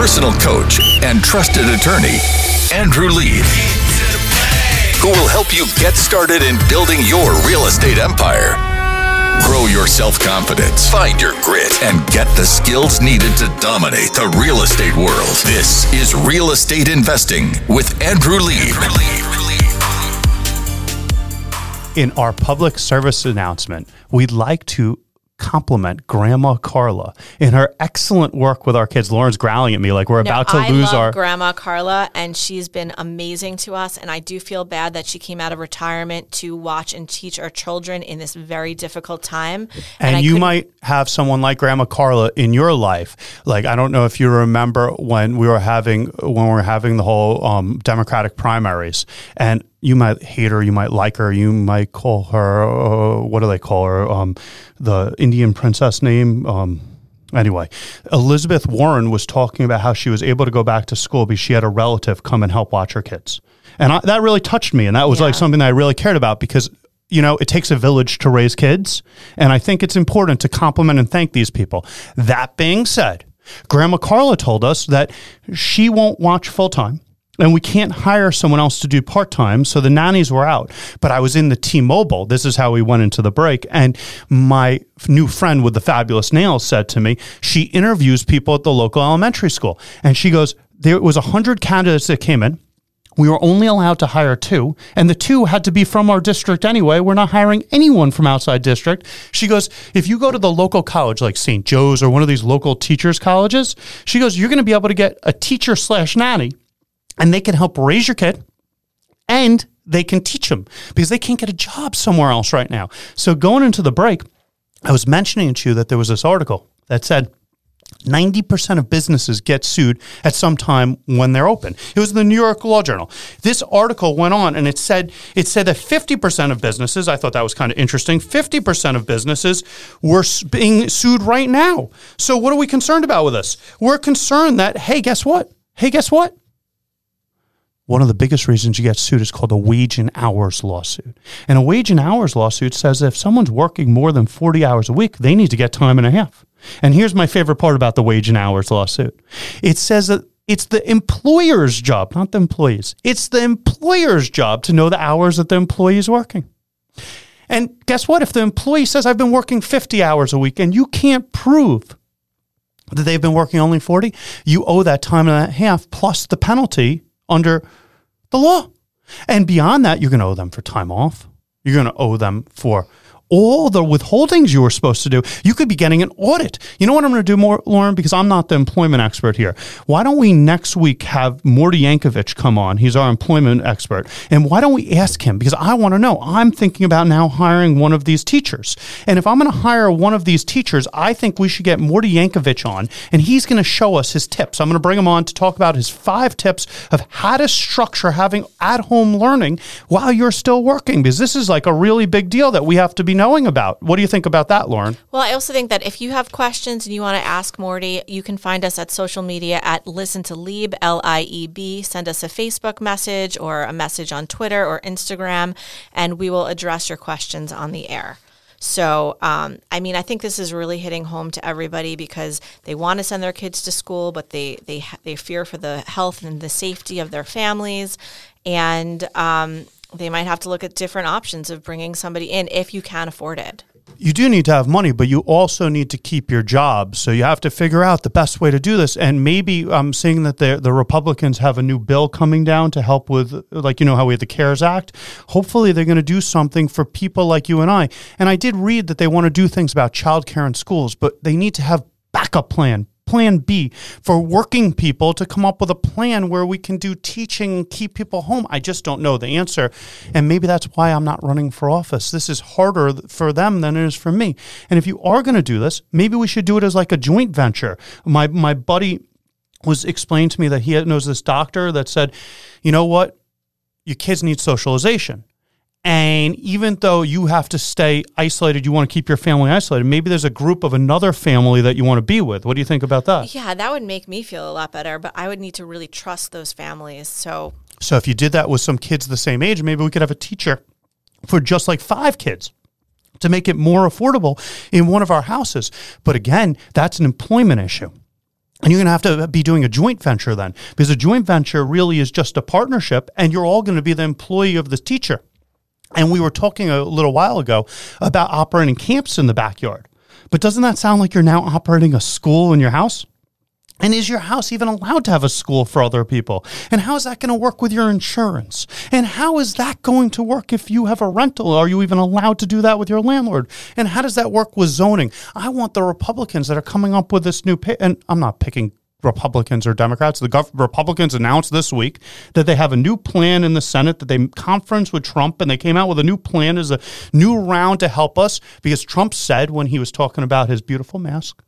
personal coach and trusted attorney, Andrew Lieb, who will help you get started in building your real estate empire. Grow your self confidence, find your grit, and get the skills needed to dominate the real estate world. This is Real Estate Investing with Andrew Lieb. In our public service announcement, we'd like to compliment Grandma Carla in her excellent work with our kids. Lauren's growling at me like we're No, about to I lose love our. grandma Carla, and she's been amazing to us. And I do feel bad that she came out of retirement to watch and teach our children in this very difficult time. and I you couldn't- might have someone like Grandma Carla in your life. Like I don't know if you remember when we were having when we were having the whole um, Democratic primaries, and you might hate her, you might like her, you might call her uh, what do they call her? Um, the Indian princess name. Um, Anyway, Elizabeth Warren was talking about how she was able to go back to school because she had a relative come and help watch her kids. And I, that really touched me. And that was like something that I really cared about because, you know, it takes a village to raise kids. And I think it's important to compliment and thank these people. That being said, Grandma Carla told us that she won't watch full time and we can't hire someone else to do part time. So the nannies were out. But I was in the T Mobile. This is how we went into the break. And my new friend with the fabulous nails said to me, she interviews people at the local elementary school. And she goes, there was 100 candidates that came in. We were only allowed to hire two, and the two had to be from our district anyway. We're not hiring anyone from outside district. She goes, if you go to the local college like St. Joe's or one of these local teachers' colleges, she goes, you're going to be able to get a teacher slash nanny, and they can help raise your kid, and they can teach them because they can't get a job somewhere else right now. So going into the break, I was mentioning to you that there was this article that said 90% of businesses get sued at some time when they're open. It was the New York Law Journal. This article went on and it said it said that 50% of businesses, I thought that was kind of interesting, 50% of businesses were being sued right now. So what are we concerned about with this? We're concerned that hey, guess what? Hey, guess what? One of the biggest reasons you get sued is called a wage and hours lawsuit. And a wage and hours lawsuit says if someone's working more than 40 hours a week, they need to get time and a half. And here's my favorite part about the wage and hours lawsuit it says that it's the employer's job, not the employees. It's the employer's job to know the hours that the employee is working. And guess what? If the employee says, I've been working 50 hours a week and you can't prove that they've been working only 40, you owe that time and a half plus the penalty under the law. And beyond that, you're going to owe them for time off. You're going to owe them for all the withholdings you were supposed to do. You could be getting an audit. You know what I'm going to do more, Lauren, because I'm not the employment expert here. Why don't we next week have Morty Yankovic come on? He's our employment expert. And why don't we ask him? Because I want to know. I'm thinking about now hiring one of these teachers. And if I'm going to hire one of these teachers, I think we should get Morty Yankovic on, and he's going to show us his tips. I'm going to bring him on to talk about his five tips of how to structure having at home learning while you're still working, because this is like a really big deal that we have to be knowing about. What do you think about that, Lauren? Well, I also think that if you have questions and you want to ask Morty, you can find us at social media at Listen to Lieb, L I E B. Send us a Facebook message or a message on Twitter or Instagram, and we will address your questions on the air. So, um, I mean, I think this is really hitting home to everybody because they want to send their kids to school, but they they they fear for the health and the safety of their families, and um, they might have to look at different options of bringing somebody in if you can't afford it. you do need to have money, but you also need to keep your job. So you have to figure out the best way to do this. And maybe I'm seeing that the the Republicans have a new bill coming down to help with, like you know how we had the CARES Act. Hopefully, they're going to do something for people like you and I. And I did read that they want to do things about childcare in schools, but they need to have backup plan. Plan B for working people to come up with a plan where we can do teaching and keep people home. I just don't know the answer. And maybe that's why I'm not running for office. This is harder for them than it is for me. And if you are going to do this, maybe we should do it as like a joint venture. My, my buddy was explained to me that he knows this doctor that said, you know what? Your kids need socialization. And even though you have to stay isolated, you want to keep your family isolated. Maybe there's a group of another family that you want to be with. What do you think about that? Yeah, that would make me feel a lot better, but I would need to really trust those families. So, So if you did that with some kids the same age, maybe we could have a teacher for just like five kids to make it more affordable in one of our houses. But again, that's an employment issue. And you're going to have to be doing a joint venture then, because a joint venture really is just a partnership, and you're all going to be the employee of the teacher. And we were talking a little while ago about operating camps in the backyard. But doesn't that sound like you're now operating a school in your house? And is your house even allowed to have a school for other people? And how is that going to work with your insurance? And how is that going to work if you have a rental? Are you even allowed to do that with your landlord? And how does that work with zoning? I want the Republicans that are coming up with this new, and I'm not picking Republicans or Democrats. The gov- Republicans announced this week that they have a new plan in the Senate that they conference with Trump and they came out with a new plan as a new round to help us because Trump said when he was talking about his beautiful mask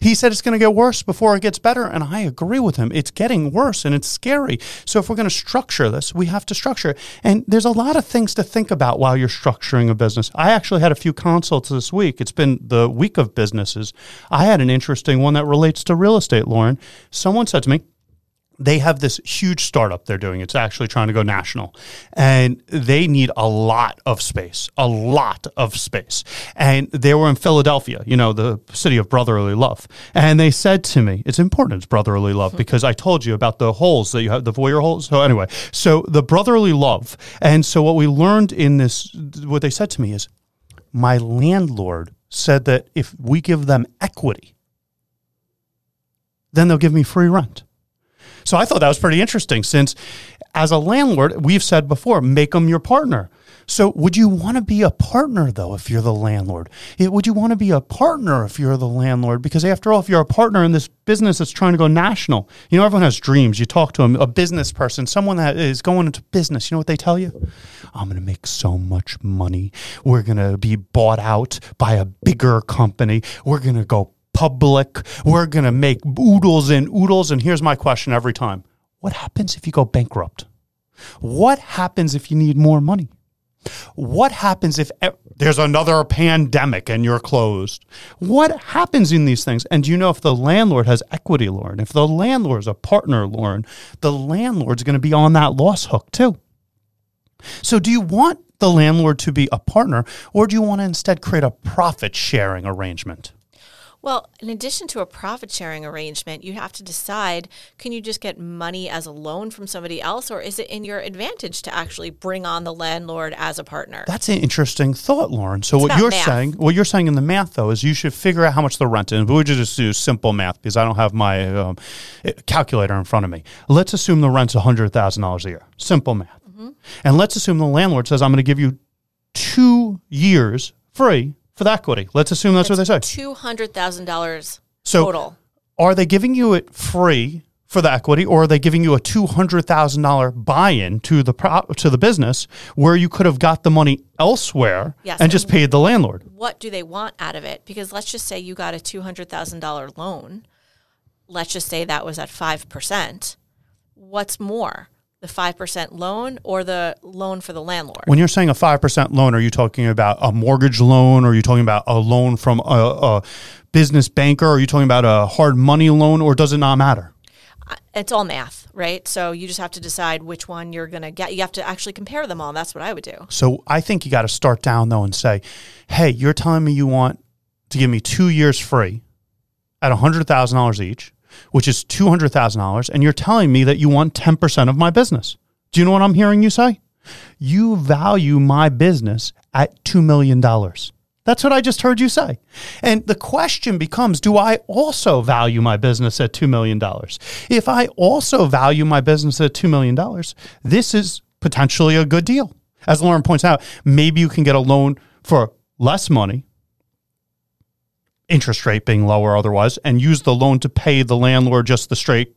he said it's going to get worse before it gets better. And I agree with him. It's getting worse and it's scary. So if we're going to structure this, we have to structure it. And there's a lot of things to think about while you're structuring a business. I actually had a few consults this week. It's been the week of businesses. I had an interesting one that relates to real estate, Lauren. Someone said to me, they have this huge startup they're doing. It's actually trying to go national. And they need a lot of space, a lot of space. And they were in Philadelphia, you know, the city of brotherly love. And they said to me, it's important, it's brotherly love, hmm. because I told you about the holes that you have, the voyeur holes. So, anyway, so the brotherly love. And so, what we learned in this, what they said to me is, my landlord said that if we give them equity, then they'll give me free rent. So I thought that was pretty interesting since as a landlord, we've said before, make them your partner. So would you want to be a partner though if you're the landlord? It, would you want to be a partner if you're the landlord? Because after all, if you're a partner in this business that's trying to go national, you know, everyone has dreams. You talk to them, a business person, someone that is going into business, you know what they tell you? I'm going to make so much money. We're going to be bought out by a bigger company. We're going to go public. We're going to make oodles and oodles. And here's my question every time What happens if you go bankrupt? What happens if you need more money? What happens if e- there's another pandemic and you're closed? What happens in these things? And do you know if the landlord has equity, Lauren? If the landlord is a partner, Lauren, the landlord's going to be on that loss hook too. So, do you want the landlord to be a partner, or do you want to instead create a profit sharing arrangement? Well, in addition to a profit sharing arrangement, you have to decide can you just get money as a loan from somebody else, or is it in your advantage to actually bring on the landlord as a partner? That's an interesting thought, Lauren. So, It's what you're math. saying, what you're saying in the math, though, is you should figure out how much the rent is. But we just do simple math because I don't have my um, eh, calculator in front of me. Let's assume the rent's $100,000 a year. Simple math. Mm-hmm. And let's assume the landlord says, I'm going to give you two years free for the equity. Let's assume that's, what they say. Two hundred thousand dollars So- total. Are they giving you it free for the equity, or are they giving you a two hundred thousand dollar buy-in to the pro- to the business where you could have got the money elsewhere Yes, and just and- paid the landlord? What do they want out of it? Because let's just say you got a two hundred thousand dollar loan. Let's just say that was at five percent. What's more, the five percent loan or the loan for the landlord? When you're saying a five percent loan, are you talking about a mortgage loan? Or are you talking about a loan from a, a business banker? Are you talking about a hard money loan, or does it not matter? it's all math, right? So you just have to decide which one you're going to get. You have to actually compare them all. That's what I would do. So I think you got to start down though and say, "Hey, you're telling me you want to give me two years free at hundred thousand dollars each, which is two hundred thousand dollars, and you're telling me that you want ten percent of my business." Do you know what I'm hearing you say? You value my business at two million dollars. That's what I just heard you say. And the question becomes Do I also value my business at $2 million? If I also value my business at $2 million, this is potentially a good deal. As Lauren points out, maybe you can get a loan for less money, interest rate being lower otherwise, and use the loan to pay the landlord just the straight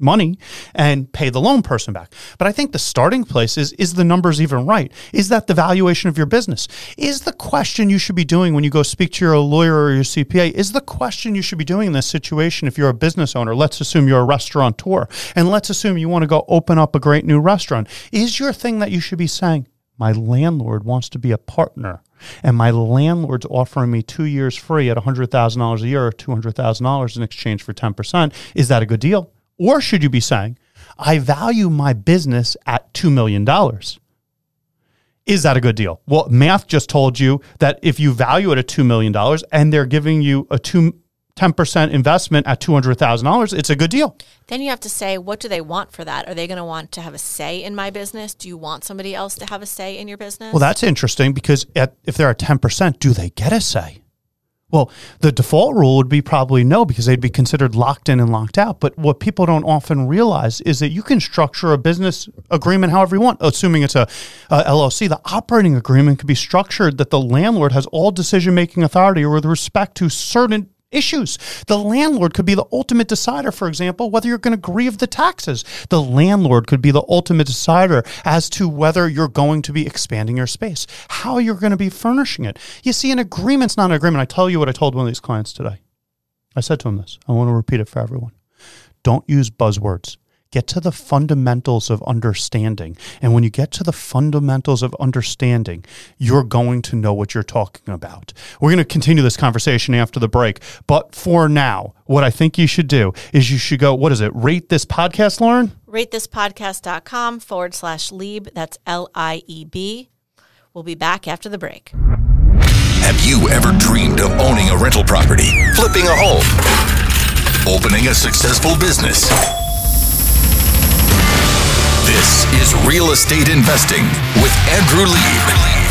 money and pay the loan person back. But I think the starting place is is the numbers even right? Is that the valuation of your business? Is the question you should be doing when you go speak to your lawyer or your CPA is the question you should be doing in this situation if you're a business owner? Let's assume you're a restaurateur and let's assume you want to go open up a great new restaurant. Is your thing that you should be saying, my landlord wants to be a partner and my landlord's offering me two years free at $100,000 a year or $200,000 in exchange for 10%. Is that a good deal? Or should you be saying, I value my business at $2 million? Is that a good deal? Well, math just told you that if you value it at $2 million and they're giving you a two, 10% investment at $200,000, it's a good deal. Then you have to say, what do they want for that? Are they going to want to have a say in my business? Do you want somebody else to have a say in your business? Well, that's interesting because at, if they're at 10%, do they get a say? Well, the default rule would be probably no because they'd be considered locked in and locked out. But what people don't often realize is that you can structure a business agreement however you want, assuming it's a, a LLC. The operating agreement could be structured that the landlord has all decision making authority with respect to certain issues. The landlord could be the ultimate decider, for example, whether you're going to grieve the taxes. The landlord could be the ultimate decider as to whether you're going to be expanding your space, how you're going to be furnishing it. You see, an agreement's not an agreement. I tell you what I told one of these clients today. I said to him this. I want to repeat it for everyone. Don't use buzzwords. Get to the fundamentals of understanding. And when you get to the fundamentals of understanding, you're going to know what you're talking about. We're going to continue this conversation after the break. But for now, what I think you should do is you should go, what is it? Rate this podcast, Lauren? Ratethispodcast.com forward slash Lieb. That's L I E B. We'll be back after the break. Have you ever dreamed of owning a rental property, flipping a home, opening a successful business? This is Real Estate Investing with Andrew Lieb.